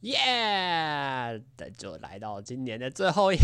耶！那就来到今年的最后一，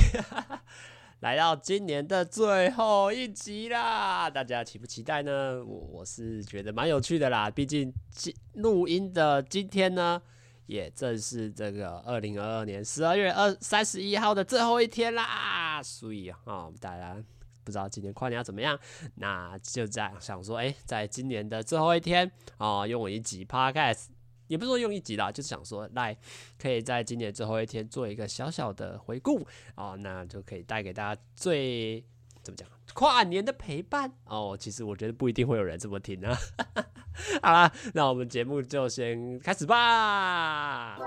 来到今年的最后一集啦，大家期不期待呢？我我是觉得蛮有趣的啦，毕竟今录音的今天呢，也正是这个二零二二年十二月二三十一号的最后一天啦，所以啊、哦，大家不知道今年跨年要怎么样，那就这样想说，哎，在今年的最后一天啊、哦，用我一集 Podcast，也不是说用一集啦，就是想说来，可以在今年最后一天做一个小小的回顾哦，那就可以带给大家最怎么讲跨年的陪伴哦。其实我觉得不一定会有人这么听啊。好啦，那我们节目就先开始吧。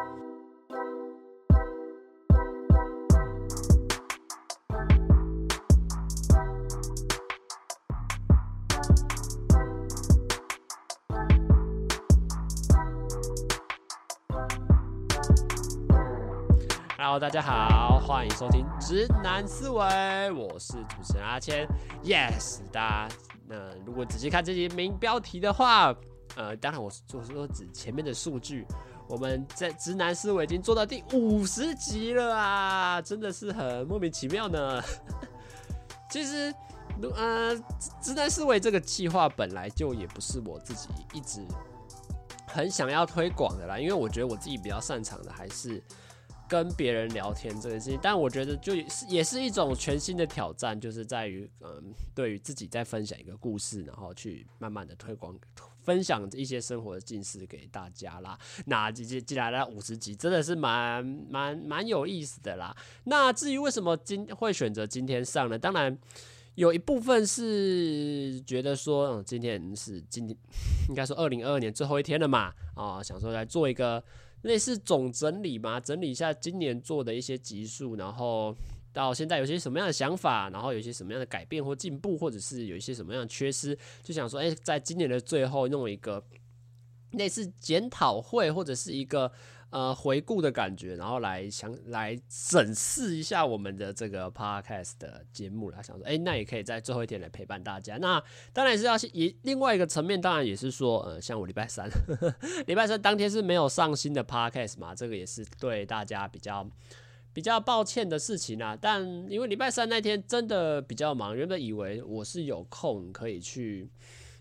Hello，大家好，欢迎收听《直男思维》，我是主持人阿谦。Yes，大家。那如果仔细看这些名标题的话，呃，当然我是说指前面的数据，我们在直男思维已经做到第五十集了啊，真的是很莫名其妙呢。其实，呃，直男思维这个计划本来就也不是我自己一直很想要推广的啦，因为我觉得我自己比较擅长的还是。跟别人聊天这件事情，但我觉得就是也是一种全新的挑战，就是在于嗯，对于自己在分享一个故事，然后去慢慢的推广、分享一些生活的近事给大家啦。那既既既然来五十集，真的是蛮蛮蛮有意思的啦。那至于为什么今会选择今天上呢？当然有一部分是觉得说，嗯，今天是今天应该说二零二二年最后一天了嘛，啊，想说来做一个。类似总整理嘛，整理一下今年做的一些集数，然后到现在有些什么样的想法，然后有些什么样的改变或进步，或者是有一些什么样的缺失，就想说，哎，在今年的最后弄一个类似检讨会或者是一个。呃，回顾的感觉，然后来想来审视一下我们的这个 podcast 的节目啦，想说，哎，那也可以在最后一天来陪伴大家。那当然是要以另外一个层面，当然也是说，呃，像我礼拜三，礼拜三当天是没有上新的 podcast 嘛，这个也是对大家比较比较抱歉的事情啊。但因为礼拜三那天真的比较忙，原本以为我是有空可以去。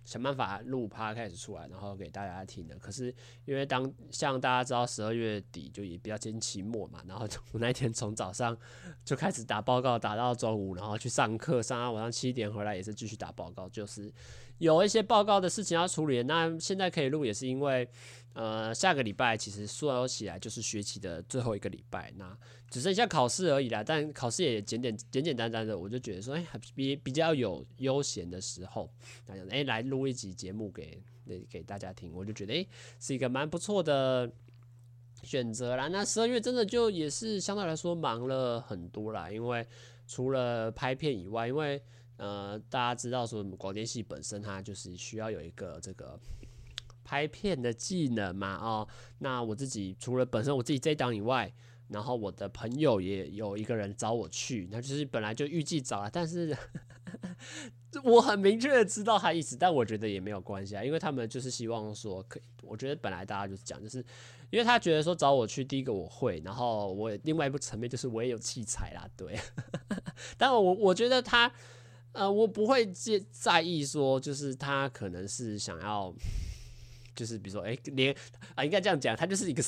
想办法录趴开始出来，然后给大家听的。可是因为当像大家知道，十二月底就也比较接近期末嘛，然后我那天从早上就开始打报告，打到中午，然后去上课，上到晚上七点回来也是继续打报告，就是有一些报告的事情要处理。那现在可以录也是因为。呃，下个礼拜其实说起来就是学期的最后一个礼拜，那只剩下考试而已啦。但考试也简简简简单单的，我就觉得说，哎、欸，比比较有悠闲的时候，大家哎来录一集节目给给给大家听，我就觉得哎、是一个蛮不错的选择啦。那十二月真的就也是相对来说忙了很多啦，因为除了拍片以外，因为呃大家知道说广电系本身它就是需要有一个这个。拍片的技能嘛，哦，那我自己除了本身我自己这一档以外，然后我的朋友也有一个人找我去，那就是本来就预计找了，但是 我很明确的知道他意思，但我觉得也没有关系啊，因为他们就是希望说可以，我觉得本来大家就是讲，就是因为他觉得说找我去，第一个我会，然后我另外一部层面就是我也有器材啦，对，但我我觉得他呃，我不会介在意说，就是他可能是想要。就是比如说，哎、连啊，应该这样讲，他就是一个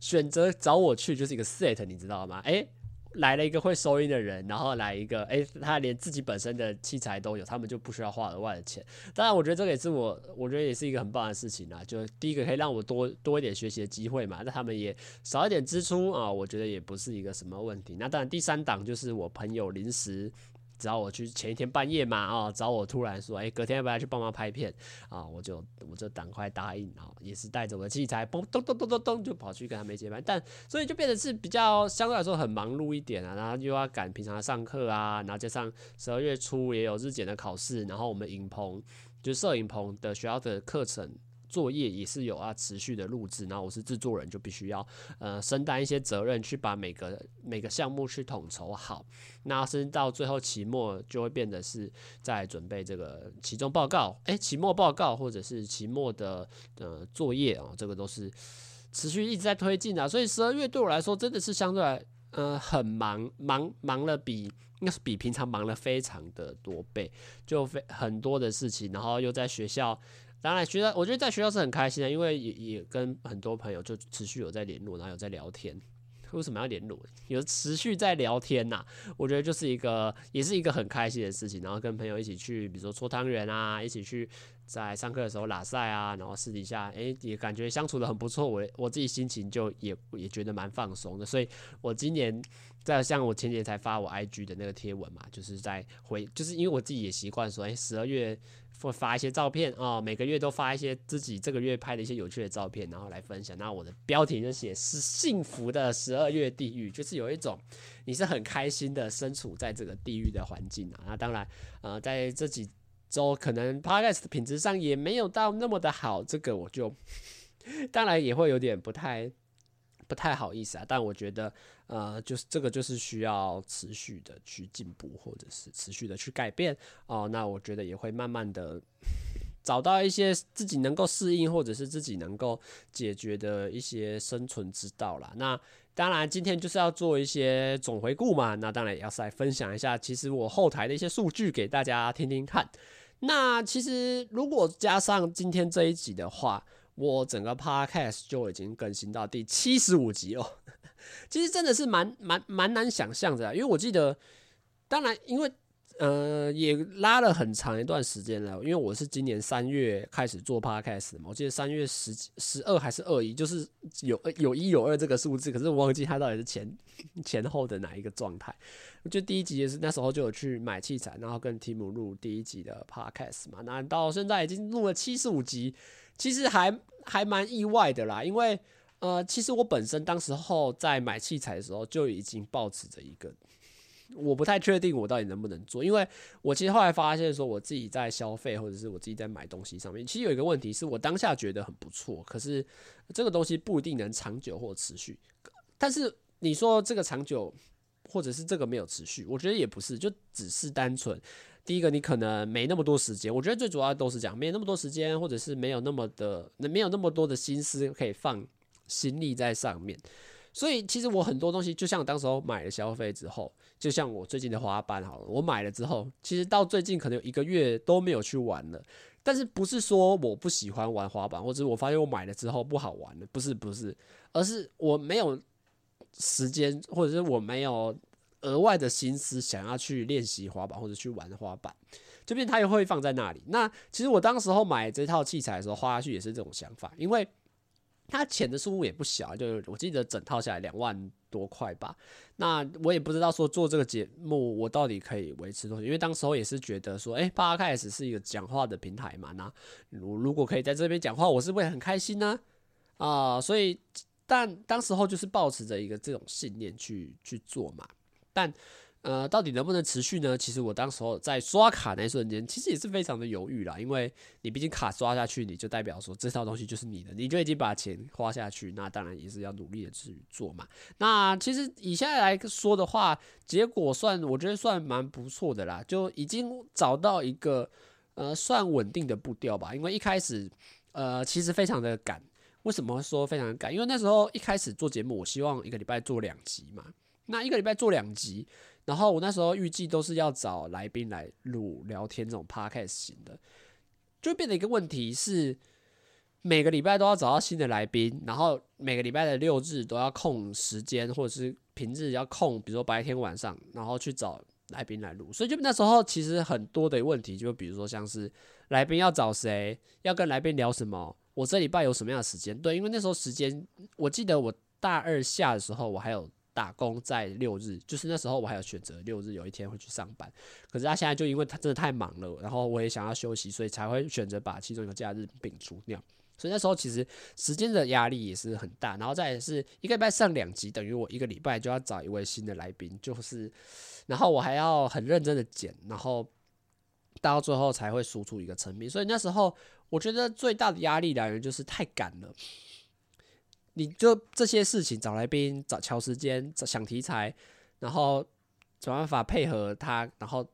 选择找我去，就是一个 set，你知道吗？哎、来了一个会收音的人，然后来一个，哎、他连自己本身的器材都有，他们就不需要花额外的钱。当然，我觉得这个也是我，我觉得也是一个很棒的事情啦。就第一个可以让我多多一点学习的机会嘛，那他们也少一点支出啊，我觉得也不是一个什么问题。那当然，第三档就是我朋友临时。找我去前一天半夜嘛，啊，找我突然说，哎，隔天要不要去帮忙拍片啊？我就我就赶快答应啊，也是带着我的器材，咚咚咚咚咚咚就跑去跟他们接班，但所以就变得是比较相对来说很忙碌一点啊，然后又要赶平常的上课啊，然后加上十二月初也有日检的考试，然后我们影棚就摄影棚的学校的课程。作业也是有要持续的录制，然后我是制作人，就必须要呃承担一些责任，去把每个每个项目去统筹好。那甚至到最后期末就会变得是在准备这个期中报告，诶，期末报告或者是期末的呃作业啊，这个都是持续一直在推进啊，所以十二月对我来说真的是相对来呃很忙，忙忙了比应该是比平常忙了非常的多倍，就非很多的事情，然后又在学校，当然学校我觉得在学校是很开心的，因为也也跟很多朋友就持续有在联络，然后有在聊天。为什么要联络？有持续在聊天呐、我觉得就是一个，也是一个很开心的事情。然后跟朋友一起去，比如说搓汤圆啊，一起去在上课的时候拉赛啊，然后私底下，哎，也感觉相处得很不错。我我自己心情就也也觉得蛮放松的。所以我今年在像我前年才发我 IG 的那个贴文嘛，就是在回，就是因为我自己也习惯说，哎，十二月。会发一些照片哦，每个月都发一些自己这个月拍的一些有趣的照片，然后来分享。那我的标题就写是幸福的十二月地狱，就是有一种你是很开心的身处在这个地狱的环境啊。那当然，呃，在这几周可能 Podcast 的品质上也没有到那么的好，这个我就 当然也会有点不太。不太好意思啊，但我觉得，呃，就是这个就是需要持续的去进步，或者是持续的去改变哦。那我觉得也会慢慢的 找到一些自己能够适应，或者是自己能够解决的一些生存之道啦。那当然，今天就是要做一些总回顾嘛。那当然也要再分享一下，其实我后台的一些数据给大家听听看。那其实如果加上今天这一集的话，我整个 podcast 就已经更新到第七十五集哦，其实真的是蛮蛮蛮难想象的，因为我记得，当然因为呃也拉了很长一段时间了，因为我是今年三月开始做 podcast 嘛，我记得三月十十二还是二一，就是有有一有二这个数字，可是我忘记它到底是前前后的哪一个状态。我觉得第一集也是那时候就有去买器材，然后跟 Tim 录第一集的 podcast 嘛，那到现在已经录了七十五集，其实还。还蛮意外的啦，因为呃，其实我本身当时候在买器材的时候就已经抱持着一个，我不太确定我到底能不能做，因为我其实后来发现说，我自己在消费或者是我自己在买东西上面，其实有一个问题是我当下觉得很不错，可是这个东西不一定能长久或持续。但是你说这个长久，或者是这个没有持续，我觉得也不是，就只是单纯。第一个，你可能没那么多时间，我觉得最主要都是讲没有那么多时间，或者是没有那么的，没有那么多的心思可以放心力在上面。所以其实我很多东西，就像当时候买了消费之后，就像我最近的滑板好了，我买了之后，其实到最近可能有一个月都没有去玩了。但是不是说我不喜欢玩滑板，或者我发现我买了之后不好玩了，不是不是，而是我没有时间，或者是我没有。额外的心思想要去练习滑板或者去玩滑板，这边它也会放在那里。那其实我当时候买这套器材的时候，花下去也是这种想法，因为它钱的数目也不小，就我记得整套下来两万多块吧。那我也不知道说做这个节目我到底可以维持多久，因为当时候也是觉得说，诶八开始是一个讲话的平台嘛，那如如果可以在这边讲话，我是不是很开心呢？啊，所以但当时候就是抱持着一个这种信念去去做嘛。但，呃，到底能不能持续呢？其实我当时候在刷卡那一瞬间，其实也是非常的犹豫啦。因为你毕竟卡刷下去，你就代表说这套东西就是你的，你就已经把钱花下去，那当然也是要努力的去做嘛。那其实以现在来说的话，结果算我觉得算蛮不错的啦，就已经找到一个呃算稳定的步调吧。因为一开始呃其实非常的赶，为什么说非常赶？因为那时候一开始做节目，我希望一个礼拜做两集嘛。那一个礼拜做两集，然后我那时候预计都是要找来宾来录聊天这种 podcast 型的，就变成一个问题是，每个礼拜都要找到新的来宾，然后每个礼拜的六日都要空时间，或者是平日要空，比如说白天晚上，然后去找来宾来录，所以就那时候其实很多的问题，就比如说像是来宾要找谁，要跟来宾聊什么，我这礼拜有什么样的时间？对，因为那时候时间，我记得我大二下的时候，我还有。打工在六日，就是那时候我还有选择六日有一天会去上班，可是他现在就因为他真的太忙了，然后我也想要休息，所以才会选择把其中一个假日摒除掉。所以那时候其实时间的压力也是很大，然后再来是一个礼拜上两集，等于我一个礼拜就要找一位新的来宾，就是，然后我还要很认真的剪，然后到最后才会输出一个成品。所以那时候我觉得最大的压力来源就是太赶了。你就这些事情，找来宾、找敲时间、找想题材，然后想办法配合他，然后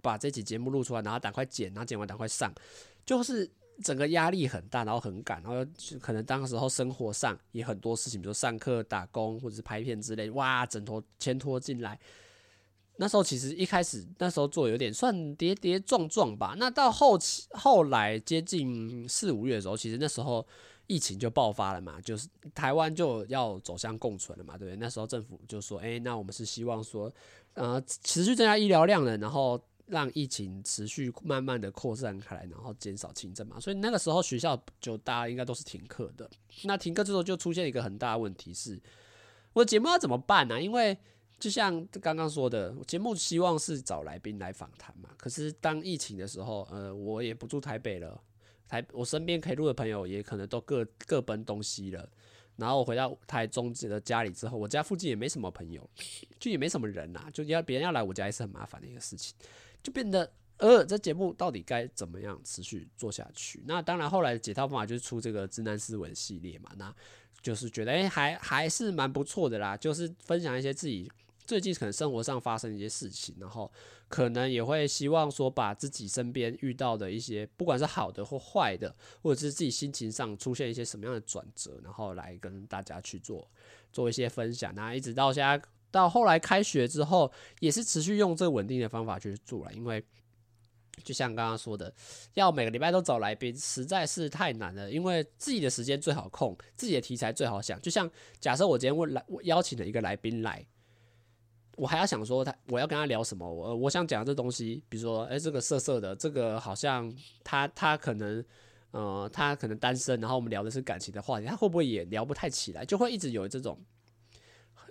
把这期节目录出来，然后赶快剪，然后剪完赶快上，就是整个压力很大，然后很赶，然后可能当时候生活上也很多事情，比如说上课、打工或者是拍片之类，哇，整坨牵拖进来。那时候其实一开始那时候做有点算跌跌撞撞吧。那到后期后来接近四五月的时候，其实那时候疫情就爆发了嘛，就是台湾就要走向共存了嘛，对不对？那时候政府就说，哎，那我们是希望说，呃，持续增加医疗量的，然后。让疫情持续慢慢的扩散开来，然后减少轻症嘛，所以那个时候学校就大家应该都是停课的。那停课之后就出现一个很大的问题是，我节目要怎么办呢？因为就像刚刚说的，节目希望是找来宾来访谈嘛。可是当疫情的时候，呃，我也不住台北了，台我身边可以录的朋友也可能都各各奔东西了。然后我回到台中的家里之后，我家附近也没什么朋友，就也没什么人呐，就要别人要来我家也是很麻烦的一个事情。就变得，呃，这节目到底该怎么样持续做下去？那当然，后来解套方法就是出这个直男思维系列嘛，那就是觉得，哎、还还是蛮不错的啦。就是分享一些自己最近可能生活上发生一些事情，然后可能也会希望说，把自己身边遇到的一些，不管是好的或坏的，或者是自己心情上出现一些什么样的转折，然后来跟大家去做做一些分享。那一直到现在。到后来开学之后，也是持续用这个稳定的方法去做了，因为就像刚刚说的，要每个礼拜都找来宾，实在是太难了。因为自己的时间最好控，自己的题材最好想。就像假设我今天问来，我邀请了一个来宾来，我还要想说他我要跟他聊什么？我我想讲这东西，比如说，哎，这个色色的，这个好像他他可能呃他可能单身，然后我们聊的是感情的话题，他会不会也聊不太起来？就会一直有这种。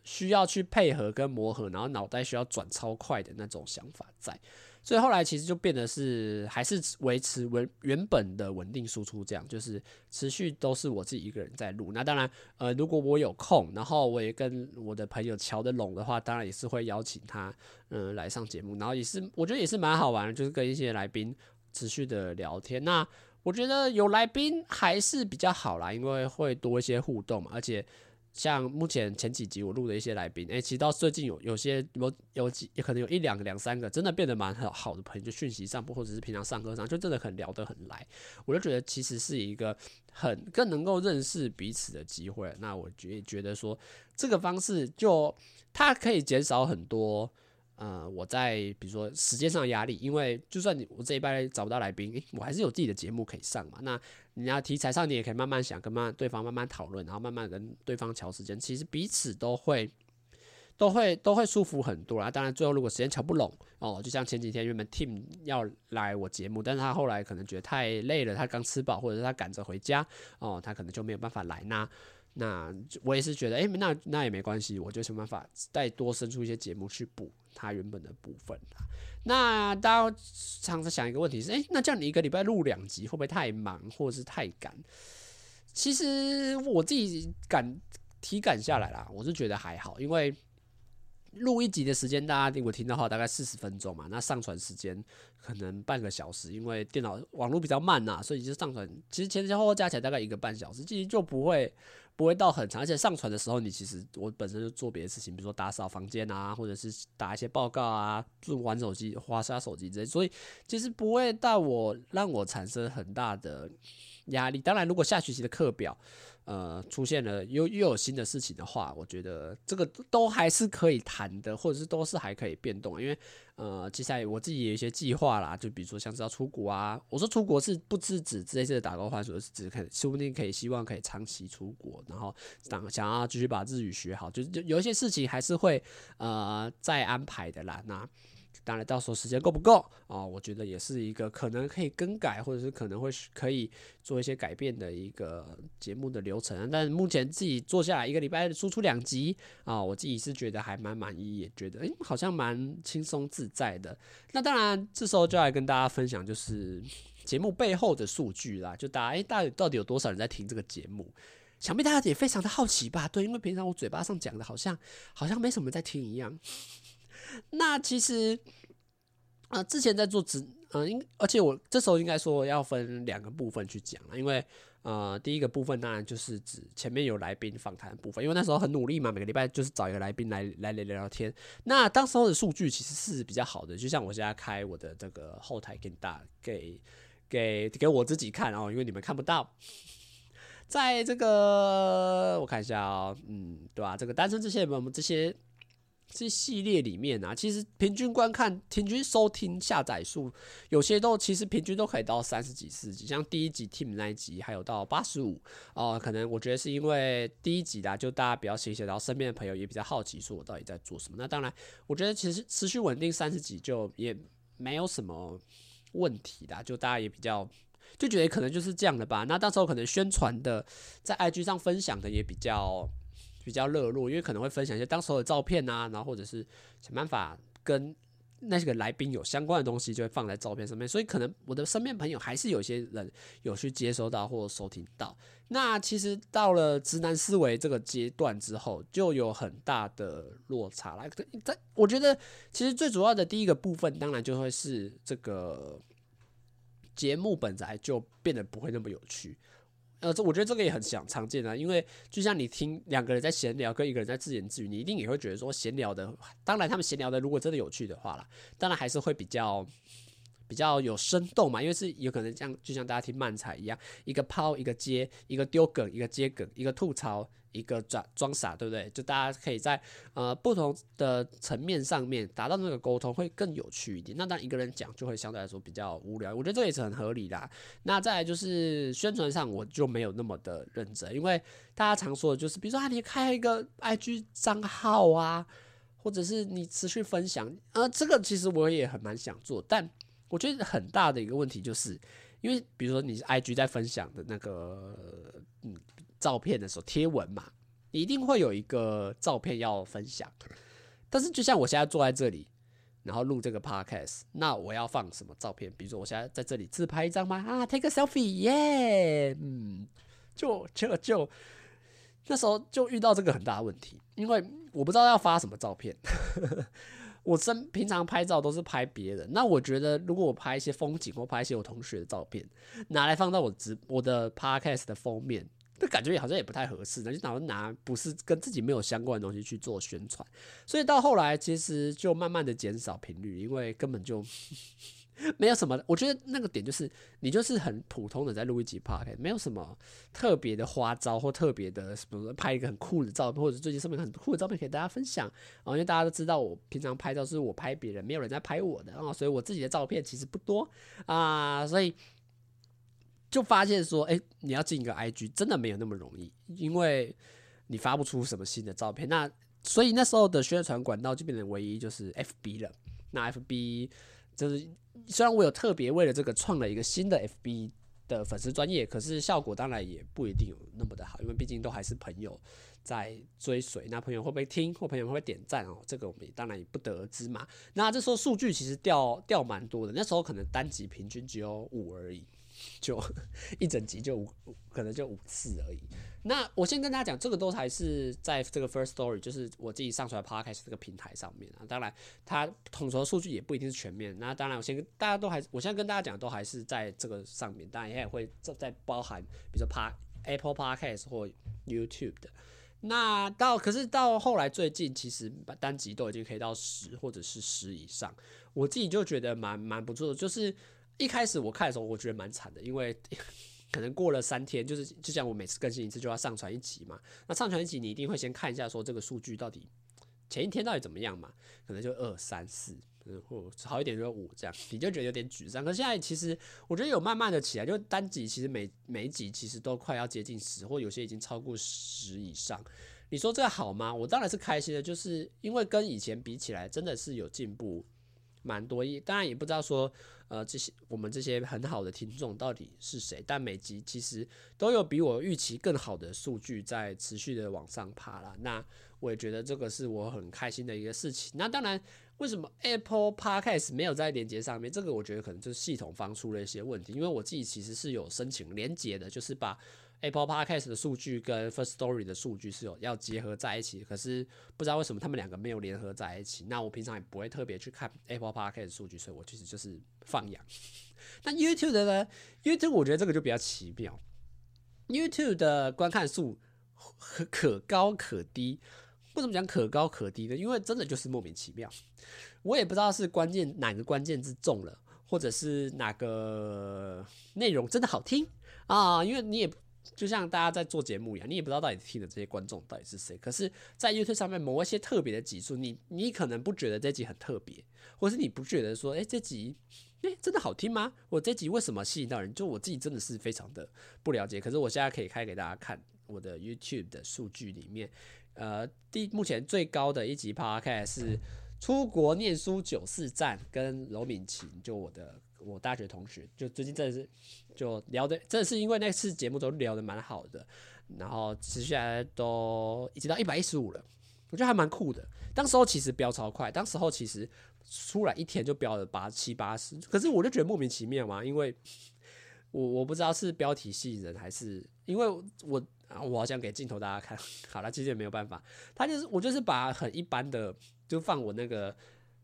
需要去配合跟磨合，然后脑袋需要转超快的那种想法在，所以后来其实就变得是还是维持原原本的稳定输出，这样就是持续都是我自己一个人在录。那当然，呃，如果我有空，然后我也跟我的朋友乔得拢的话，当然也是会邀请他，嗯、来上节目。然后也是我觉得也是蛮好玩的，就是跟一些来宾持续的聊天。那我觉得有来宾还是比较好啦，因为会多一些互动嘛，而且。像目前前几集我录的一些来宾，哎、其实到最近有有些有有几，也可能有一两个、两三个，真的变得蛮好好的朋友，就讯息上或者是平常上课上，就真的很聊得很来。我就觉得其实是一个很更能够认识彼此的机会。那我觉觉得说这个方式就它可以减少很多。呃，我在比如说时间上压力，因为就算你我这一拜找不到来宾，我还是有自己的节目可以上嘛。那你要题材上，你也可以慢慢想，跟慢对方慢慢讨论，然后慢慢跟对方调时间，其实彼此都会都会都会舒服很多啦。当然，最后如果时间乔不拢哦，就像前几天原本 Tim 要来我节目，但是他后来可能觉得太累了，他刚吃饱，或者是他赶着回家哦，他可能就没有办法来那。那我也是觉得，哎、那那也没关系，我就想办法再多生出一些节目去补它原本的部分。那大家常常想一个问题是，哎、那这样你一个礼拜录两集，会不会太忙，或者是太赶？其实我自己感体感下来啦，我是觉得还好，因为。录一集的时间，大家如果听的话，大概四十分钟嘛。那上传时间可能半个小时，因为电脑网络比较慢呐，所以就上传。其实前前后后加起来大概一个半小时，其实就不会不会到很长。而且上传的时候，你其实我本身就做别的事情，比如说打扫房间啊，或者是打一些报告啊，就玩手机、花刷手机之类，所以其实不会到我让我产生很大的压力。当然，如果下学期的课表。呃，出现了又又有新的事情的话，我觉得这个都还是可以谈的，或者是都是还可以变动。因为呃，接下来我自己有一些计划啦，就比如说像是要出国啊，我说出国是不是指这次的打工换宿，是指可说不定可以希望可以长期出国，然后想想要继续把日语学好，就就有一些事情还是会呃再安排的啦。那。当然，到时候时间够不够啊？我觉得也是一个可能可以更改，或者是可能会可以做一些改变的一个节目的流程。但目前自己做下来一个礼拜输出两集啊，我自己是觉得还蛮满意，也觉得诶好像蛮轻松自在的。那当然，这时候就来跟大家分享就是节目背后的数据啦。就大家诶，大到底有多少人在听这个节目？想必大家也非常的好奇吧？对，因为平常我嘴巴上讲的好像好像没什么在听一样。那其实，呃，之前在做直，嗯、应而且我这时候应该说要分两个部分去讲了，因为呃，第一个部分当然就是指前面有来宾访谈部分，因为那时候很努力嘛，每个礼拜就是找一个来宾来来聊聊天。那当时候的数据其实是比较好的，就像我现在开我的这个后台给大给给给我自己看哦，因为你们看不到。在这个我看一下哦，嗯，对吧？这个单身这些我们这些。这系列里面啊，其实平均观看、平均收听、下载数，有些都其实平均都可以到三十几、四十几。像第一集 Team 那一集，还有到八十五哦。可能我觉得是因为第一集啦，就大家比较新鲜，然后身边的朋友也比较好奇，说我到底在做什么。那当然，我觉得其实持续稳定三十几就也没有什么问题啦，就大家也比较就觉得可能就是这样的吧。那到时候可能宣传的，在 IG 上分享的也比较。比较热络，因为可能会分享一些当时候的照片啊，然后或者是想办法跟那些个来宾有相关的东西，就会放在照片上面。所以可能我的身边朋友还是有些人有去接收到或收听到。那其实到了直男思维这个阶段之后，就有很大的落差来。在我觉得，其实最主要的第一个部分，当然就会是这个节目本来就变得不会那么有趣。呃，这我觉得这个也很常常见啊，因为就像你听两个人在闲聊，跟一个人在自言自语，你一定也会觉得说闲聊的，当然他们闲聊的如果真的有趣的话啦，当然还是会比较比较有生动嘛，因为是有可能像就像大家听漫才一样，一个抛一个接，一个丢梗一个接梗，一个吐槽。一个装装傻，对不对？就大家可以在呃不同的层面上面达到那个沟通，会更有趣一点。那当然一个人讲就会相对来说比较无聊，我觉得这也是很合理的。那再来就是宣传上，我就没有那么的认真，因为大家常说的就是，比如说啊，你开一个 IG 账号啊，或者是你持续分享，呃，这个其实我也很蛮想做，但我觉得很大的一个问题就是，因为比如说你是 IG 在分享的那个，嗯。照片的时候贴文嘛，一定会有一个照片要分享。但是就像我现在坐在这里，然后录这个 podcast，那我要放什么照片？比如说我现在在这里自拍一张吗？啊，take a selfie，耶，嗯，就就就那时候就遇到这个很大的问题，因为我不知道要发什么照片。我真平常拍照都是拍别人，那我觉得如果我拍一些风景或拍一些我同学的照片，拿来放到我直我的 podcast 的封面。那感觉好像也不太合适，那就打算拿不是跟自己没有相关的东西去做宣传，所以到后来其实就慢慢的减少频率，因为根本就没有什么。我觉得那个点就是你就是很普通的在录一集 p o c a s t 没有什么特别的花招或特别的什么拍一个很酷的照片，或者最近上面很酷的照片给大家分享。因为大家都知道我平常拍照是我拍别人，没有人在拍我的啊，所以我自己的照片其实不多啊，所以。就发现说，哎、你要进一个 IG 真的没有那么容易，因为你发不出什么新的照片。那所以那时候的宣传管道就变成唯一就是 FB 了。那 FB 就是虽然我有特别为了这个创了一个新的 FB 的粉丝专业，可是效果当然也不一定有那么的好，因为毕竟都还是朋友在追随。那朋友会不会听，或朋友会不会点赞哦？这个我们也当然也不得而知嘛。那这时候数据其实掉掉蛮多的，那时候可能单集平均只有五而已。就一整集就五，可能就五次而已。那我先跟大家讲，这个都还是在这个 First Story，就是我自己上传的 Podcast 这个平台上面啊。当然，它统筹数据也不一定是全面。那当然，我先跟大家都还，我现在跟大家讲都还是在这个上面。当然，也会在包含，比如说 Pa Apple Podcast 或 YouTube 的。那到可是到后来最近，其实单集都已经可以到十或者是十以上，我自己就觉得蛮蛮不错的，就是。一开始我看的时候，我觉得蛮惨的，因为可能过了三天，就是就像我每次更新一次就要上传一集嘛。那上传一集，你一定会先看一下说这个数据到底前一天到底怎么样嘛？可能就二三四，或好一点就五这样，你就觉得有点沮丧。可现在其实我觉得有慢慢的起来，就单集其实每每一集其实都快要接近十，或有些已经超过十以上。你说这个好吗？我当然是开心的，就是因为跟以前比起来，真的是有进步蛮多。当然也不知道说。呃，这些我们这些很好的听众到底是谁？但每集其实都有比我预期更好的数据在持续的往上爬了。那我也觉得这个是我很开心的一个事情。那当然，为什么 Apple Podcast 没有在连接上面？这个我觉得可能就是系统方出了一些问题。因为我自己其实是有申请连接的，就是把。Apple Podcast 的数据跟 First Story 的数据是有要结合在一起，可是不知道为什么他们两个没有联合在一起。那我平常也不会特别去看 Apple Podcast 的数据，所以我其实就是放养。那 YouTube 的呢？YouTube 我觉得这个就比较奇妙。YouTube 的观看数可高可低，为什么讲可高可低呢？因为真的就是莫名其妙，我也不知道是关键哪个关键字中了。或者是哪个内容真的好听啊，因为你也。就像大家在做节目一样，你也不知道到底听的这些观众到底是谁。可是，在 YouTube 上面某一些特别的集数，你你可能不觉得这集很特别，或是你不觉得说，哎、这集哎、真的好听吗？我这集为什么吸引到人？就我自己真的是非常的不了解。可是我现在可以开给大家看我的 YouTube 的数据里面，呃，第目前最高的一集 Podcast 是出国念书九四赞跟罗敏琴，就我的。我大学同学就最近真的是就聊的，真的是因为那次节目都聊得蛮好的，然后持续来都已经到一百一十五了，我觉得还蛮酷的。当时候其实飙超快，当时候其实出来一天就飙了八七八十，可是我就觉得莫名其妙嘛，因为我我不知道是标题吸引人还是因为我我好像给镜头大家看 好了，其实也没有办法，他就是我就是把很一般的就放我那个。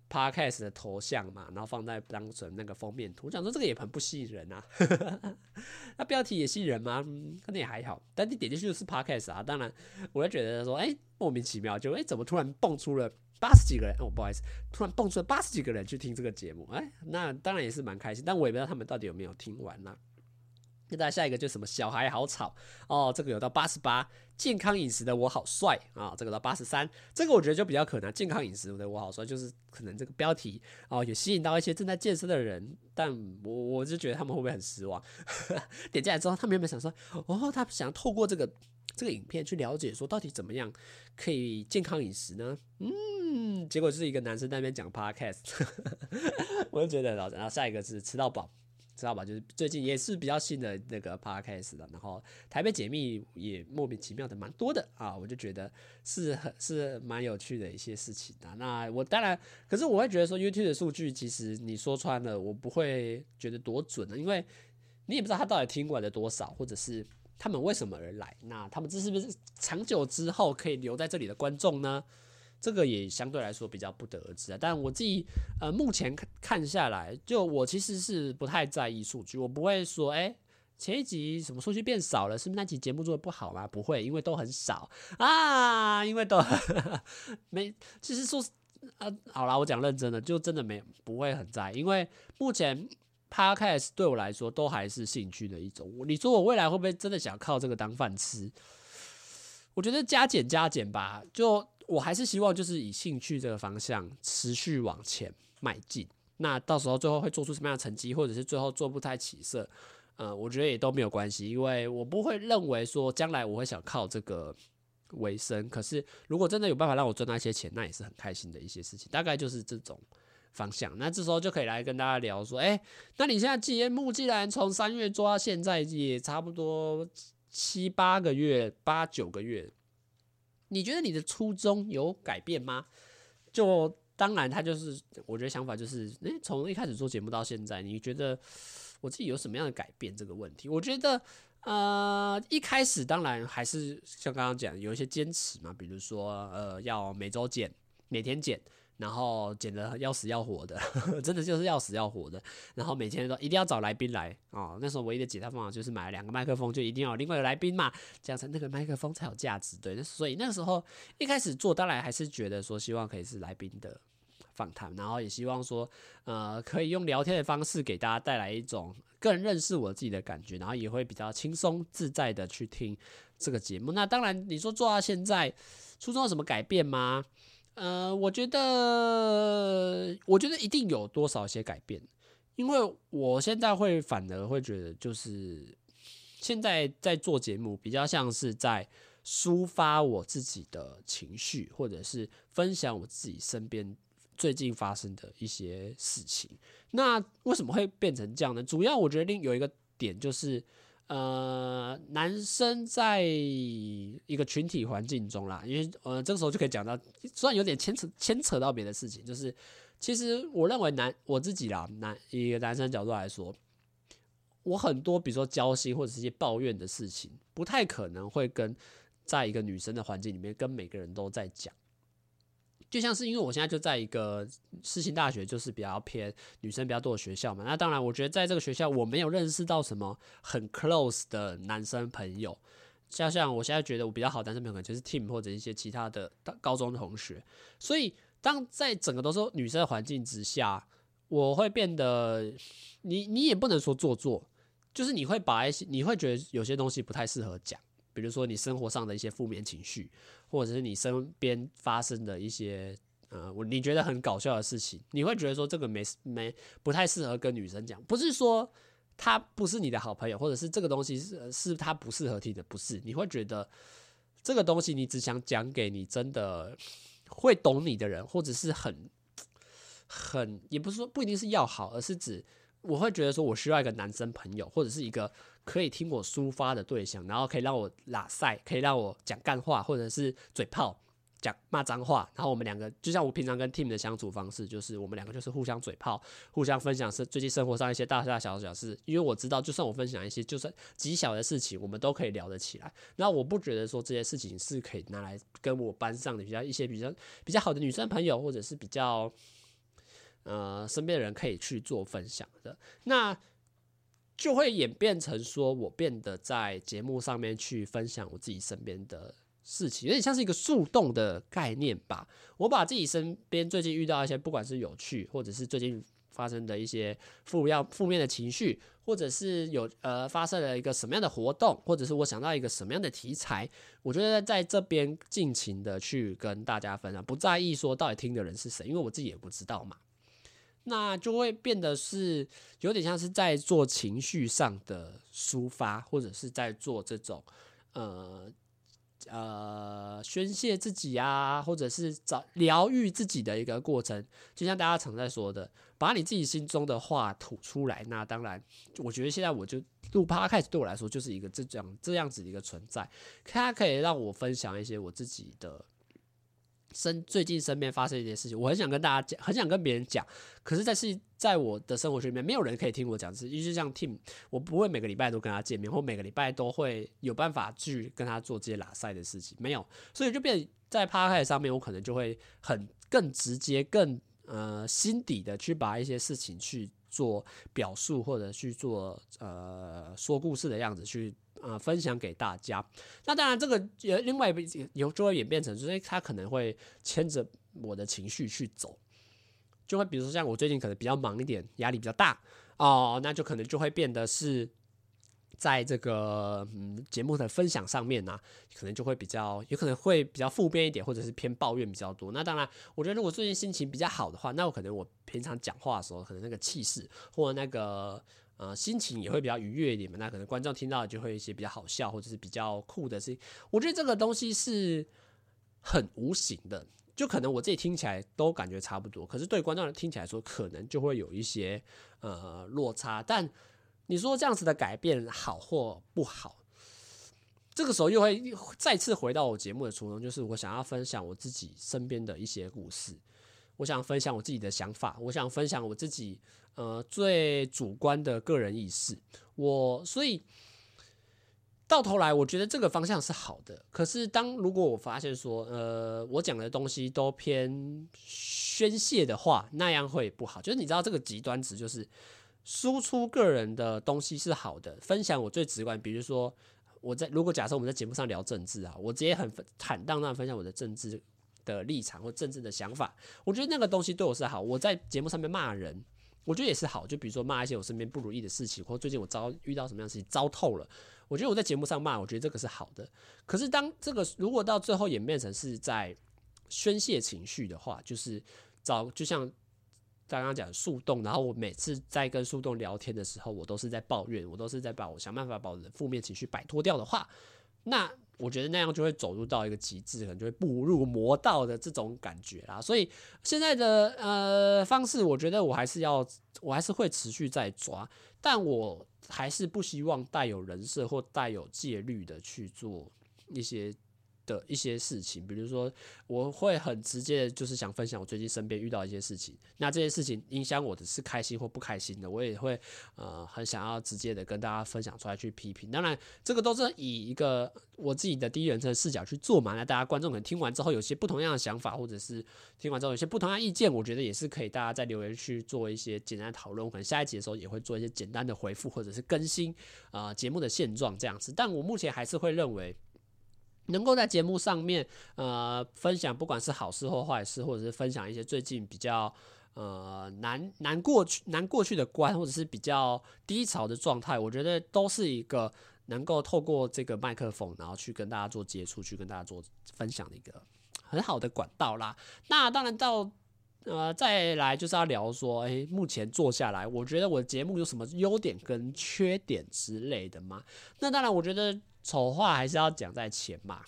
Podcast 的头像嘛，然后放在当成那个封面图，我想说这个也很不吸引人啊。那标题也吸引人吗？嗯，可能也还好。但你点进去就是 Podcast 啊，当然我就觉得说，哎、莫名其妙，就哎、怎么突然蹦出了八十几个人？哦，不好意思，突然蹦出了八十几个人去听这个节目，哎、那当然也是蛮开心。但我也不知道他们到底有没有听完呢。那大家下一个就是什么小孩好吵哦，这个有到八十八，健康饮食的我好帅啊，这个到八十三，这个我觉得就比较可能，健康饮食的我好帅，就是可能这个标题哦也吸引到一些正在健身的人，但我我就觉得他们会不会很失望？点进来之后，他们有没有想说，哦，他想透过这个这个影片去了解说到底怎么样可以健康饮食呢？嗯，结果就是一个男生在那边讲 podcast，我就觉得，然后下一个是吃到饱。知道吧？就是最近也是比较新的那个 podcast 的，然后台北解密也莫名其妙的蛮多的啊，我就觉得是很是蛮有趣的一些事情的。那我当然，可是我会觉得说 YouTube 的数据其实你说穿了，我不会觉得多准的，因为你也不知道他到底听完了多少，或者是他们为什么而来，那他们这是不是长久之后可以留在这里的观众呢？这个也相对来说比较不得而知啊，但我自己呃目前看看下来，就我其实是不太在意数据，我不会说哎前一集什么数据变少了，是不是那集节目做的不好吗？不会，因为都很少啊，因为都 没，其实说啊好啦，我讲认真的，就真的没不会很在意，因为目前 Podcast 对我来说都还是兴趣的一种。你说我未来会不会真的想靠这个当饭吃？我觉得加减加减吧，就。我还是希望就是以兴趣这个方向持续往前迈进。那到时候最后会做出什么样的成绩，或者是最后做不太起色，呃，我觉得也都没有关系，因为我不会认为说将来我会想靠这个为生。可是如果真的有办法让我赚到一些钱，那也是很开心的一些事情。大概就是这种方向。那这时候就可以来跟大家聊说，哎，那你现在节目既然从三月做到现在，也差不多七八个月、八九个月。你觉得你的初衷有改变吗？就当然，他就是我觉得想法就是，诶，从一开始做节目到现在，你觉得我自己有什么样的改变？这个问题，我觉得，呃，一开始当然还是像刚刚讲，有一些坚持嘛，比如说，呃，要每周减，每天减。然后剪得要死要活的，真的就是要死要活的。然后每天都一定要找来宾来哦。那时候唯一的解套方法就是买了两个麦克风，就一定要有另外有来宾嘛，这样才那个麦克风才有价值。对，所以那时候一开始做，当然还是觉得说希望可以是来宾的访谈，然后也希望说呃可以用聊天的方式给大家带来一种更认识我自己的感觉，然后也会比较轻松自在的去听这个节目。那当然你说做到现在，初衷有什么改变吗？呃，我觉得，我觉得一定有多少些改变，因为我现在会反而会觉得，就是现在在做节目，比较像是在抒发我自己的情绪，或者是分享我自己身边最近发生的一些事情。那为什么会变成这样呢？主要我觉得另有一个点就是。呃，男生在一个群体环境中啦，因为呃，这个时候就可以讲到，虽然有点牵扯牵扯到别的事情，就是其实我认为男我自己啦，男一个男生角度来说，我很多比如说交心或者是一些抱怨的事情，不太可能会跟在一个女生的环境里面跟每个人都在讲。就像是因为我现在就在一个世新大学，就是比较偏女生比较多的学校嘛。那当然，我觉得在这个学校我没有认识到什么很 close 的男生朋友。像像我现在觉得我比较好的男生朋友，可能就是 Team 或者一些其他的高中同学。所以当在整个都是女生的环境之下，我会变得，你你也不能说做作，就是你会把一些，你会觉得有些东西不太适合讲，比如说你生活上的一些负面情绪，或者是你身边发生的一些，呃，我你觉得很搞笑的事情，你会觉得说这个没没不太适合跟女生讲，不是说他不是你的好朋友，或者是这个东西是是他不适合听的，不是，你会觉得这个东西你只想讲给你真的会懂你的人，或者是很。很，也不是说不一定是要好，而是指我会觉得说，我需要一个男生朋友，或者是一个可以听我抒发的对象，然后可以让我拉赛，可以让我讲干话，或者是嘴炮，讲骂脏话。然后我们两个就像我平常跟 Tim 的相处方式，就是我们两个就是互相嘴炮，互相分享是最近生活上一些大大小小事。因为我知道，就算我分享一些就算极小的事情，我们都可以聊得起来。那我不觉得说这些事情是可以拿来跟我班上的比较一些比较比较好的女生朋友，或者是比较。呃，身边的人可以去做分享的，那就会演变成说我变得在节目上面去分享我自己身边的事情，有点像是一个树洞的概念吧。我把自己身边最近遇到一些，不管是有趣，或者是最近发生的一些负要负面的情绪，或者是有呃发生了一个什么样的活动，或者是我想到一个什么样的题材，我觉得在这边尽情的去跟大家分享，不在意说到底听的人是谁，因为我自己也不知道嘛。那就会变得是有点像是在做情绪上的抒发，或者是在做这种呃呃宣泄自己啊，或者是找疗愈自己的一个过程。就像大家常在说的，把你自己心中的话吐出来。那当然，我觉得现在我就录 Podcast 对我来说就是一个这样这样子的一个存在，它可以让我分享一些我自己的。身最近身边发生一件事情，我很想跟大家讲，很想跟别人讲，可是，在是在我的生活圈里面，没有人可以听我讲。是，就像 Tim，我不会每个礼拜都跟他见面，或每个礼拜都会有办法去跟他做这些拉赛的事情，没有，所以就变在 Podcast 上面，我可能就会很更直接、更呃心底的去把一些事情去做表述，或者去做呃说故事的样子去。呃，分享给大家。那当然，这个也另外有就会演变成，就是他可能会牵着我的情绪去走，就会比如说像我最近可能比较忙一点，压力比较大哦，那就可能就会变得是在这个嗯节目的分享上面呢、可能就会比较有可能会比较负面一点，或者是偏抱怨比较多。那当然，我觉得如果最近心情比较好的话，那我可能我平常讲话的时候，可能那个气势或那个。呃，心情也会比较愉悦一点嘛，那可能观众听到就会一些比较好笑或者是比较酷的事情。我觉得这个东西是很无形的，就可能我自己听起来都感觉差不多，可是对观众听起来说，可能就会有一些呃落差。但你说这样子的改变好或不好，这个时候又会再次回到我节目的初衷，就是我想要分享我自己身边的一些故事，我想分享我自己的想法，我想分享我自己。呃，最主观的个人意识，我所以到头来，我觉得这个方向是好的。可是，当如果我发现说，呃，我讲的东西都偏宣泄的话，那样会不好。就是你知道，这个极端值就是输出个人的东西是好的，分享我最直观。比如说，我在如果假设我们在节目上聊政治啊，我直接很坦荡荡分享我的政治的立场或政治的想法，我觉得那个东西对我是好。我在节目上面骂人。我觉得也是好，就比如说骂一些我身边不如意的事情，或最近我遭遇到什么样的事情糟透了，我觉得我在节目上骂，我觉得这个是好的。可是当这个如果到最后演变成是在宣泄情绪的话，就是找就像刚刚讲树洞，然后我每次在跟树洞聊天的时候，我都是在抱怨，我都是在把我想办法把我的负面情绪摆脱掉的话，那。我觉得那样就会走入到一个极致，可能就会步入魔道的这种感觉啦。所以现在的呃方式，我觉得我还是要，我还是会持续在抓，但我还是不希望带有人设或带有戒律的去做一些。的一些事情，比如说，我会很直接的，就是想分享我最近身边遇到一些事情。那这些事情影响我的是开心或不开心的，我也会呃很想要直接的跟大家分享出来去批评。当然，这个都是以一个我自己的第一人称视角去做嘛。那大家观众可能听完之后有些不同样的想法，或者是听完之后有些不同样的意见，我觉得也是可以大家在留言区做一些简单的讨论。我可能下一集的时候也会做一些简单的回复，或者是更新啊、节目的现状这样子。但我目前还是会认为。能够在节目上面，呃，分享不管是好事或坏事，或者是分享一些最近比较呃难难过去难过去的关，或者是比较低潮的状态，我觉得都是一个能够透过这个麦克风，然后去跟大家做接触，去跟大家做分享的一个很好的管道啦。那当然到呃再来就是要聊说，哎、目前做下来，我觉得我的节目有什么优点跟缺点之类的吗？那当然，我觉得丑话还是要讲在前嘛。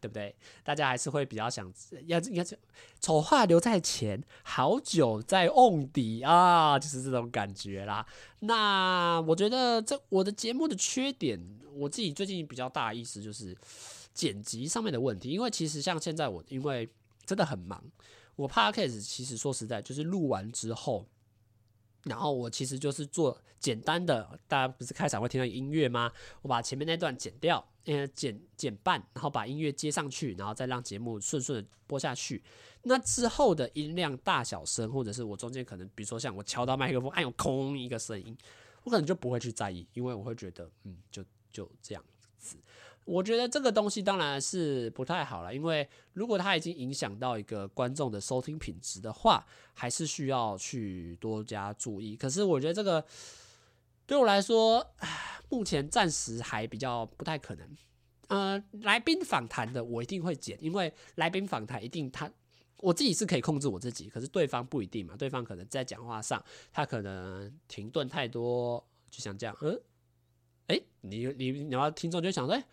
对不对？大家还是会比较想要应该是丑话留在前，好酒在瓮底啊，就是这种感觉啦。那我觉得这我的节目的缺点，我自己最近比较大的意思就是剪辑上面的问题。因为其实像现在我因为真的很忙，我 Podcast 其实说实在就是录完之后。然后我其实就是做简单的，大家不是开场会听到音乐吗？我把前面那段剪掉，呃，剪剪半，然后把音乐接上去，然后再让节目顺顺的播下去。那之后的音量大小声，或者是我中间可能，比如说像我敲到麦克风，哎呦，空一个声音，我可能就不会去在意，因为我会觉得，嗯，就就这样子。我觉得这个东西当然是不太好了，因为如果它已经影响到一个观众的收听品质的话，还是需要去多加注意。可是我觉得这个对我来说，目前暂时还比较不太可能。呃，来宾访谈的我一定会剪，因为来宾访谈一定他我自己是可以控制我自己，可是对方不一定嘛，对方可能在讲话上他可能停顿太多，就像这样，嗯，哎，你你你要听众就想说，哎。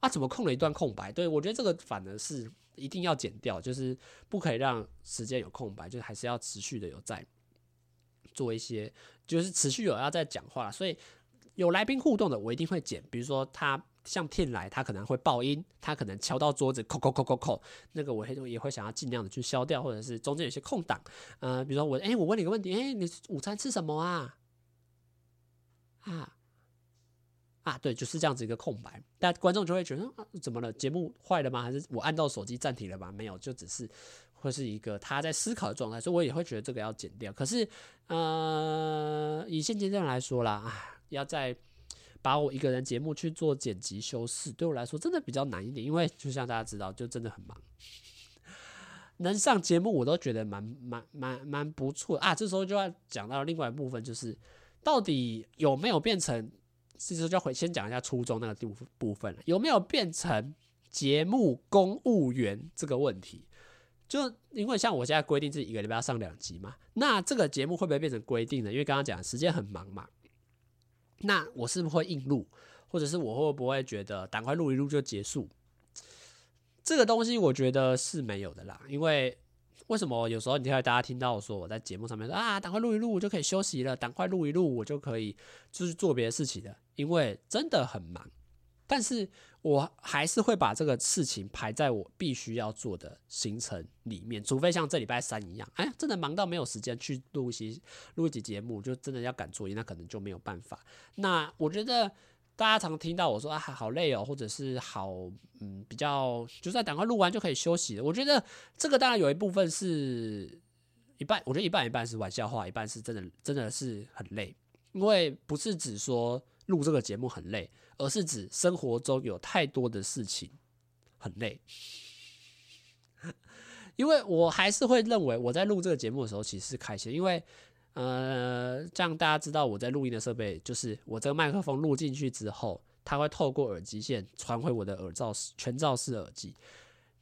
啊，怎么空了一段空白？对，我觉得这个反而是一定要剪掉，就是不可以让时间有空白，就是还是要持续的有在做一些，就是持续有要在讲话。所以有来宾互动的，我一定会剪。比如说他像天来，他可能会爆音，他可能敲到桌子，扣扣扣扣扣，那个我会也会想要尽量的去消掉，或者是中间有些空档。呃，比如说我，哎、我问你个问题，哎、你午餐吃什么啊？啊？啊，对，就是这样子一个空白，但观众就会觉得啊，怎么了？节目坏了吗？还是我按到手机暂停了吗？没有，就只是会是一个他在思考的状态，所以我也会觉得这个要剪掉。可是，呃，以现阶段来说啦，啊，要再把我一个人节目去做剪辑修饰，对我来说真的比较难一点，因为就像大家知道，就真的很忙，能上节目我都觉得蛮蛮蛮蛮不错啊。这时候就要讲到另外一部分，就是到底有没有变成。这时候就要回先讲一下初中那个部部分了，有没有变成节目公务员这个问题？就因为像我现在规定是一个礼拜要上两集嘛，那这个节目会不会变成规定呢？因为刚刚讲时间很忙嘛，那我是不是会硬录，或者是我会不会觉得赶快录一录就结束？这个东西我觉得是没有的啦，因为。为什么有时候你会大家听到我说我在节目上面说啊，赶快录一录我就可以休息了，赶快录一录我就可以就是做别的事情了，因为真的很忙。但是我还是会把这个事情排在我必须要做的行程里面，除非像这礼拜三一样，哎，真的忙到没有时间去录一些录一集节目，就真的要赶作业，那可能就没有办法。那我觉得。大家常听到我说啊，好累哦，或者是好，嗯，比较就在赶快录完就可以休息了。我觉得这个当然有一部分是一半，我觉得一半一半是玩笑话，一半是真的，真的是很累。因为不是指说录这个节目很累，而是指生活中有太多的事情很累。因为我还是会认为我在录这个节目的时候其实是开心，因为。呃，这样大家知道我在录音的设备，就是我这个麦克风录进去之后，它会透过耳机线传回我的耳罩式全罩式耳机。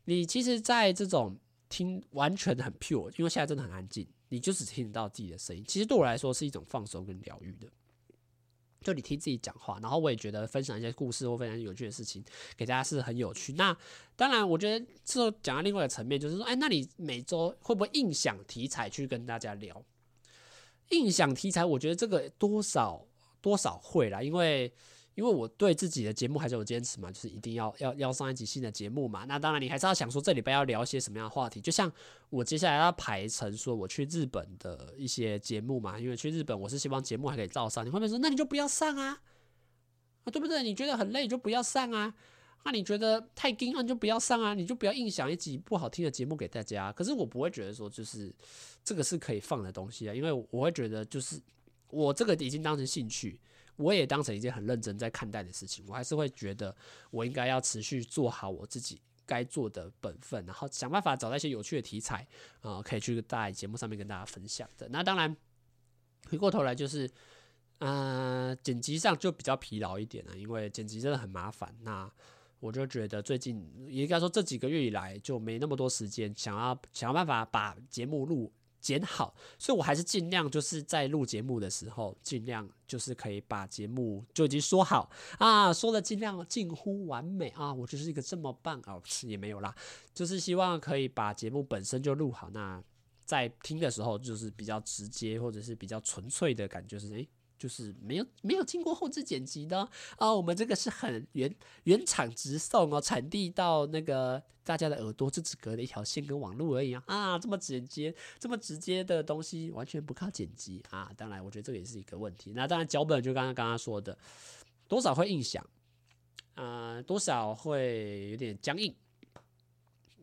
你其实，在这种听完全很 pure，因为现在真的很安静，你就只听得到自己的声音。其实对我来说是一种放松跟疗愈的。就你听自己讲话，然后我也觉得分享一些故事或分享有趣的事情给大家是很有趣。那当然，我觉得这讲到另外一个层面，就是说，哎，那你每周会不会硬想题材去跟大家聊？印象题材，我觉得这个多少多少会啦，因为因为我对自己的节目还是有坚持嘛，就是一定要要要上一集新的节目嘛。那当然，你还是要想说这礼拜要聊一些什么样的话题。就像我接下来要排成说我去日本的一些节目嘛，因为去日本我是希望节目还可以照上。你后面说，那你就不要上啊？啊，对不对？你觉得很累，就不要上啊。那你觉得太硬，那你就不要上啊，你就不要硬想一集不好听的节目给大家。可是我不会觉得说，就是这个是可以放的东西啊，因为我会觉得，就是我这个已经当成兴趣，我也当成一件很认真在看待的事情。我还是会觉得，我应该要持续做好我自己该做的本分，然后想办法找到一些有趣的题材啊、可以去在节目上面跟大家分享的。那当然，回过头来就是，呃，剪辑上就比较疲劳一点了，因为剪辑真的很麻烦。那我就觉得最近应该说这几个月以来就没那么多时间，想要想办法把节目录。剪好，所以我还是尽量就是在录节目的时候，尽量就是可以把节目就已经说好啊，说的尽量近乎完美啊，我就是一个这么棒啊，也没有啦，就是希望可以把节目本身就录好，那在听的时候就是比较直接或者是比较纯粹的感觉是诶。就是没有没有经过后置剪辑的啊，我们这个是很原原厂直送哦，产地到那个大家的耳朵就只隔了一条线跟网络而已啊啊，这么直接这么直接的东西完全不靠剪辑啊，当然我觉得这个也是一个问题。那当然脚本就刚刚刚刚说的，多少会印象，啊，多少会有点僵硬。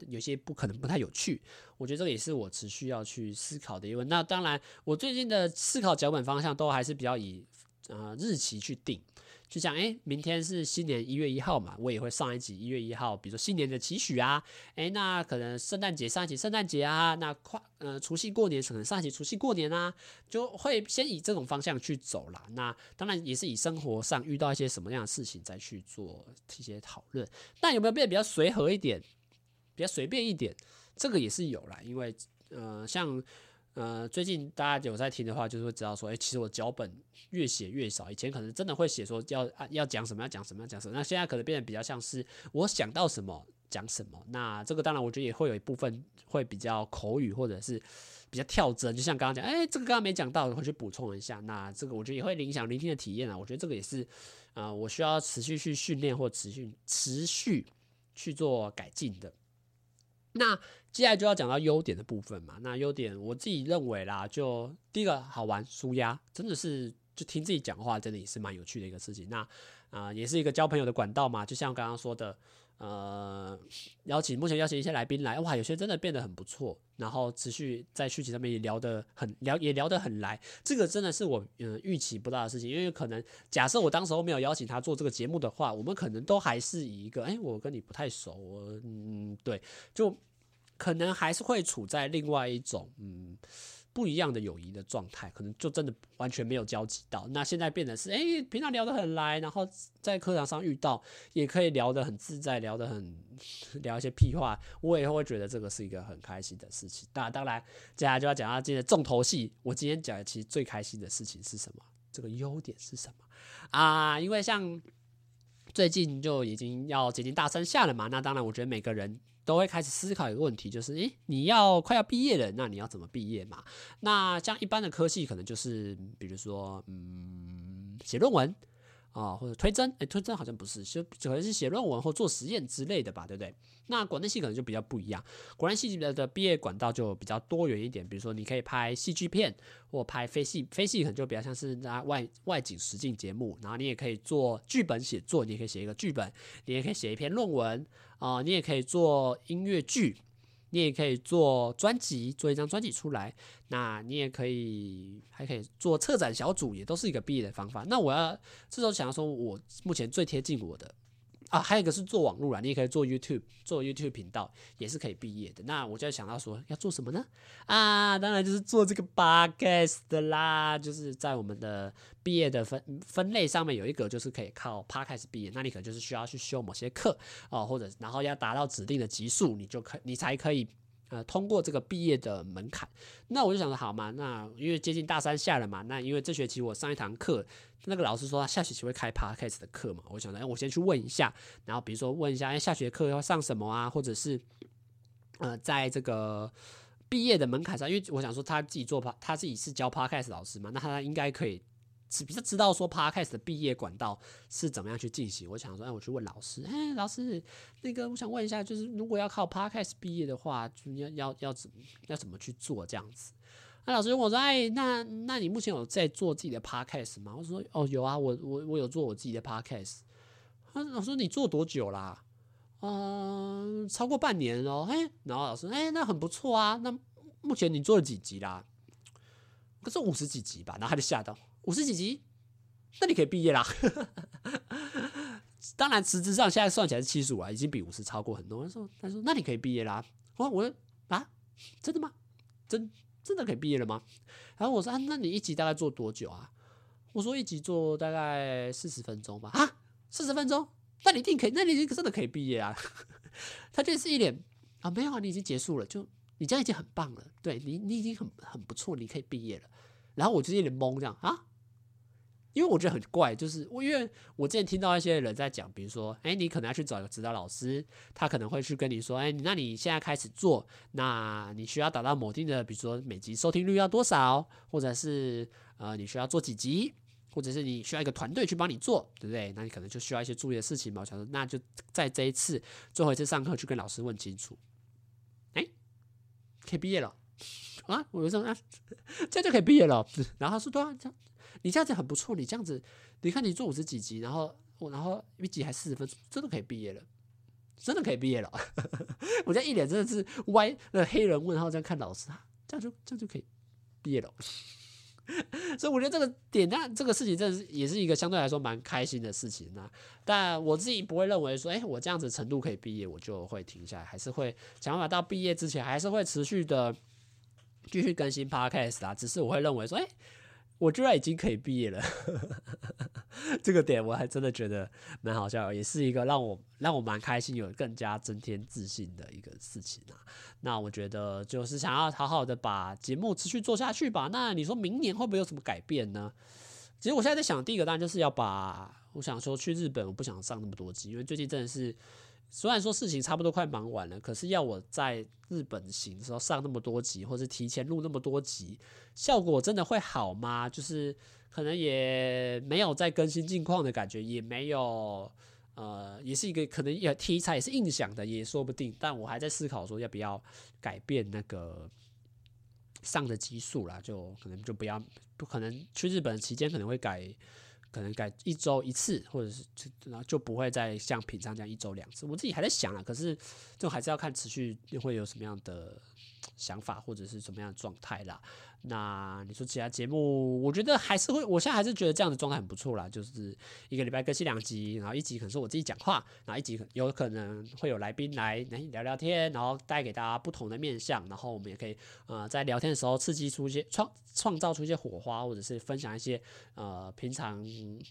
有些不可能不太有趣，我觉得这个也是我持续要去思考的一问。那当然，我最近的思考脚本方向都还是比较以呃日期去定，就像诶，明天是新年一月一号嘛，我也会上一集一月一号，比如说新年的期许啊，诶，那可能圣诞节上一集圣诞节啊，那跨呃除夕过年可能上一集除夕过年啊，就会先以这种方向去走啦。那当然也是以生活上遇到一些什么样的事情再去做一些讨论。那有没有变得比较随和一点？比较随便一点，这个也是有啦，因为呃，像呃，最近大家有在听的话，就是会知道说，诶，其实我脚本越写越少。以前可能真的会写说要要讲什么，要讲什么，要讲什么。那现在可能变得比较像是我想到什么讲什么。那这个当然，我觉得也会有一部分会比较口语，或者是比较跳针。就像刚刚讲，诶，这个刚刚没讲到，我去补充一下。那这个我觉得也会影响聆听的体验啊。我觉得这个也是啊、呃，我需要持续去训练或持续持续去做改进的。那接下来就要讲到优点的部分嘛。那优点我自己认为啦，就第一个好玩，舒压，真的是就听自己讲话，真的也是蛮有趣的一个事情。那啊、也是一个交朋友的管道嘛。就像刚刚说的。呃，邀请目前邀请一些来宾来，哇，有些真的变得很不错，然后持续在续集上面也聊得很聊，也聊得很来，这个真的是我嗯预期不到的事情，因为可能假设我当时候没有邀请他做这个节目的话，我们可能都还是以一个，哎，我跟你不太熟，我嗯对，就可能还是会处在另外一种嗯。不一样的友谊的状态，可能就真的完全没有交集到。那现在变得是，哎、平常聊得很来，然后在课堂上遇到，也可以聊得很自在，聊得很 聊一些屁话，我也会觉得这个是一个很开心的事情。那当然，接下来就要讲到今天的重头戏。我今天讲的其实最开心的事情是什么？这个优点是什么啊？因为像最近就已经要接近大三下了嘛，那当然，我觉得每个人。都会开始思考一个问题，就是诶，你要快要毕业了，那你要怎么毕业嘛？那像一般的科系，可能就是比如说，嗯，写论文啊，或者推甄，诶，推甄好像不是，就可能是写论文或做实验之类的吧，对不对？那广电系可能就比较不一样，广电系的的毕业管道就比较多元一点，比如说你可以拍戏剧片，或拍非戏，非戏可能就比较像是那外外景实境节目，然后你也可以做剧本写作，你也可以写一个剧本，你也可以写一篇论文。啊、你也可以做音乐剧，你也可以做专辑，做一张专辑出来。那你也可以，还可以做策展小组，也都是一个毕业的方法。那我要这时候想要说，我目前最贴近我的。啊，还有一个是做网络啦，你也可以做 YouTube，做 YouTube 频道也是可以毕业的。那我就想到说，要做什么呢？啊，当然就是做这个 Podcast 的啦，就是在我们的毕业的分分类上面有一个，就是可以靠 Podcast 毕业。那你可能就是需要去修某些课哦，或者然后要达到指定的级数，你就可你才可以。呃，通过这个毕业的门槛，那我就想说，好嘛，那因为接近大三下了嘛，那因为这学期我上一堂课，那个老师说他下学期会开 Podcast 的课嘛，我想说，哎，我先去问一下，然后比如说问一下，哎，下学课要上什么啊，或者是，呃，在这个毕业的门槛上，因为我想说他自己做 p 他自己是教 Podcast 老师嘛，那他应该可以。只比较知道说 Podcast 的毕业管道是怎么样去进行，我想说，哎，我去问老师，哎，老师，那个我想问一下，就是如果要靠 Podcast 毕业的话，就要要要怎么要怎么去做这样子？那老师问我说，哎，那那你目前有在做自己的 Podcast 吗？我说，哦，有啊，我我我有做我自己的 Podcast。他老师，你做多久啦？嗯、超过半年哦。哎，然后老师，哎，那很不错啊。那目前你做了几集啦？可是五十几集吧。然后他就吓到。五十几集，那你可以毕业啦。当然实质上现在算起来是七十五啊，已经比五十超过很多。他说他说那你可以毕业啦。我我啊，真的吗？真真的可以毕业了吗？然后我说啊，那你一集大概做多久啊？我说一集做大概四十分钟吧。啊，四十分钟？那你一定可以，那你已经真的可以毕业啊？他就是一脸啊，没有啊，你已经结束了，就你这样已经很棒了，对你你已经很很不错，你可以毕业了。然后我就一脸懵这样啊。因为我觉得很怪，就是我因为我之前听到一些人在讲，比如说，哎，你可能要去找一个指导老师，他可能会去跟你说，哎，那你现在开始做，那你需要达到某定的，比如说每集收听率要多少，或者是呃你需要做几集，或者是你需要一个团队去帮你做，对不对？那你可能就需要一些注意的事情嘛。我想说，那就在这一次最后一次上课去跟老师问清楚，哎，可以毕业了啊？我就说啊，这样就可以毕业了。然后他说对啊，这样。你这样子很不错，你这样子，你看你做五十几集，然后我然后一集还四十分钟，真的可以毕业了，真的可以毕业了。我这一脸真的是歪，那黑人问号这样看老师啊，这样就这样就可以毕业了。所以我觉得这个点，那这个事情真的是也是一个相对来说蛮开心的事情呐。但我自己不会认为说，哎，我这样子程度可以毕业，我就会停下来，还是会想办法到毕业之前，还是会持续的继续更新 Podcast 啊。只是我会认为说，哎。我居然已经可以毕业了，这个点我还真的觉得蛮好笑，也是一个让我让我蛮开心，有更加增添自信的一个事情啊。那我觉得就是想要好好的把节目持续做下去吧。那你说明年会不会有什么改变呢？其实我现在在想，第一个当然就是要把，我想说去日本，我不想上那么多集，因为最近真的是。虽然说事情差不多快忙完了，可是要我在日本行的时候上那么多集，或是提前录那么多集，效果真的会好吗？就是可能也没有在更新近况的感觉，也没有，呃，也是一个可能也题材也是硬想的，也说不定。但我还在思考说要不要改变那个上的集数啦，就可能就不要，不可能去日本期间可能会改。可能改一周一次，或者是就然后就不会再像平常这样一周两次。我自己还在想啊，可是就还是要看持续会有什么样的想法，或者是什么样的状态啦。那你说其他节目，我觉得还是会，我现在还是觉得这样的状态很不错啦。就是一个礼拜更新两集，然后一集可能是我自己讲话，然后一集有可能会有来宾来来聊聊天，然后带给大家不同的面向，然后我们也可以呃在聊天的时候刺激出一些创创造出一些火花，或者是分享一些呃平常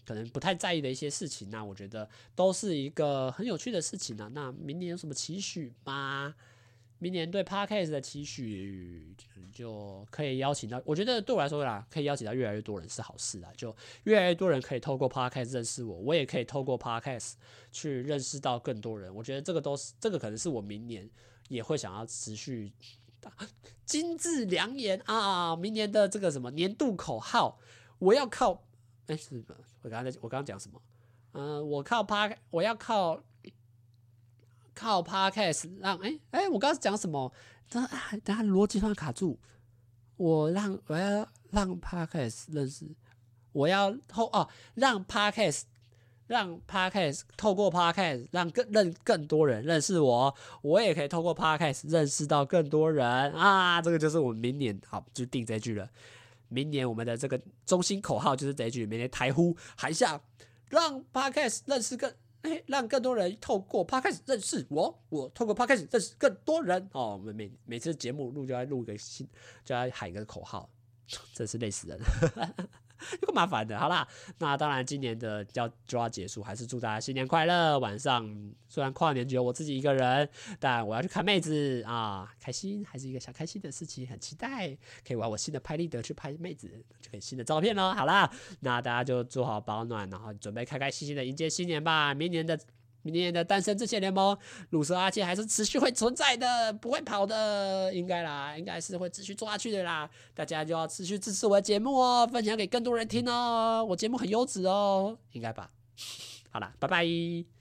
可能不太在意的一些事情。那我觉得都是一个很有趣的事情呢。那明年有什么期许吗？明年对 Podcast 的期许就可以邀请到，我觉得对我来说啦，可以邀请到越来越多人是好事啦。就越来越多人可以透过 Podcast 认识我，我也可以透过 Podcast 去认识到更多人。我觉得这个都是，这个可能是我明年也会想要持续。金字良言啊，明年的这个什么年度口号，我要靠，哎，是什么？我刚才，我刚刚讲什么？嗯、我靠 Pod，我要靠。靠 Podcast 让哎哎、我刚刚讲什么？等下等下逻辑突然卡住。我让我要让 Podcast 认识，我要透哦，让 Podcast 让 Podcast 透过 Podcast 让更认更多人认识我，我也可以透过 Podcast 认识到更多人啊！这个就是我们明年好就定这句了。明年我们的这个中心口号就是这句：明年台呼海下，让 Podcast 认识更。让更多人透过 Podcast 认识我，我透过 Podcast 认识更多人哦。我们每每次节目录就要录一个新，就要喊一个口号，真是累死人。有个麻烦的，好啦，那当然今年的要就要结束，还是祝大家新年快乐。晚上虽然跨年只有我自己一个人，但我要去看妹子啊，开心还是一个小开心的事情，很期待可以玩我新的拍立得去拍妹子，就可以新的照片喽。好啦，那大家就做好保暖，然后准备开开心心的迎接新年吧。明年的。明年的单身这些联盟，鲁蛇阿切还是持续会存在的，不会跑的，应该啦，应该是会持续做下去的啦。大家就要持续支持我的节目哦，分享给更多人听哦，我节目很优质哦，应该吧。好啦，拜拜。